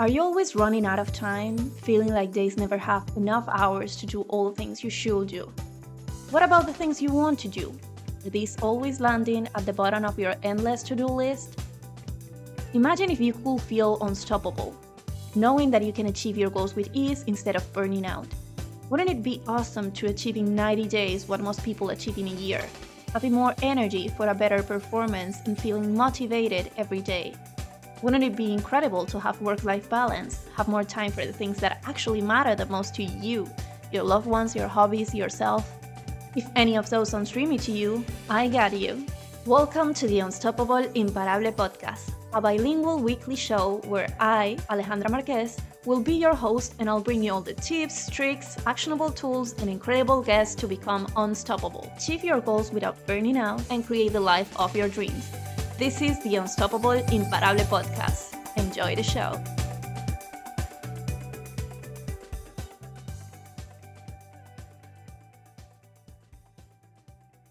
Are you always running out of time, feeling like days never have enough hours to do all the things you should do? What about the things you want to do? Are these always landing at the bottom of your endless to do list? Imagine if you could feel unstoppable, knowing that you can achieve your goals with ease instead of burning out. Wouldn't it be awesome to achieve in 90 days what most people achieve in a year? Having more energy for a better performance and feeling motivated every day. Wouldn't it be incredible to have work life balance, have more time for the things that actually matter the most to you, your loved ones, your hobbies, yourself? If any of those sound dreamy to you, I got you. Welcome to the Unstoppable Imparable podcast, a bilingual weekly show where I, Alejandra Marqués, will be your host and I'll bring you all the tips, tricks, actionable tools, and incredible guests to become unstoppable. Achieve your goals without burning out and create the life of your dreams. This is the Unstoppable Imparable podcast. Enjoy the show.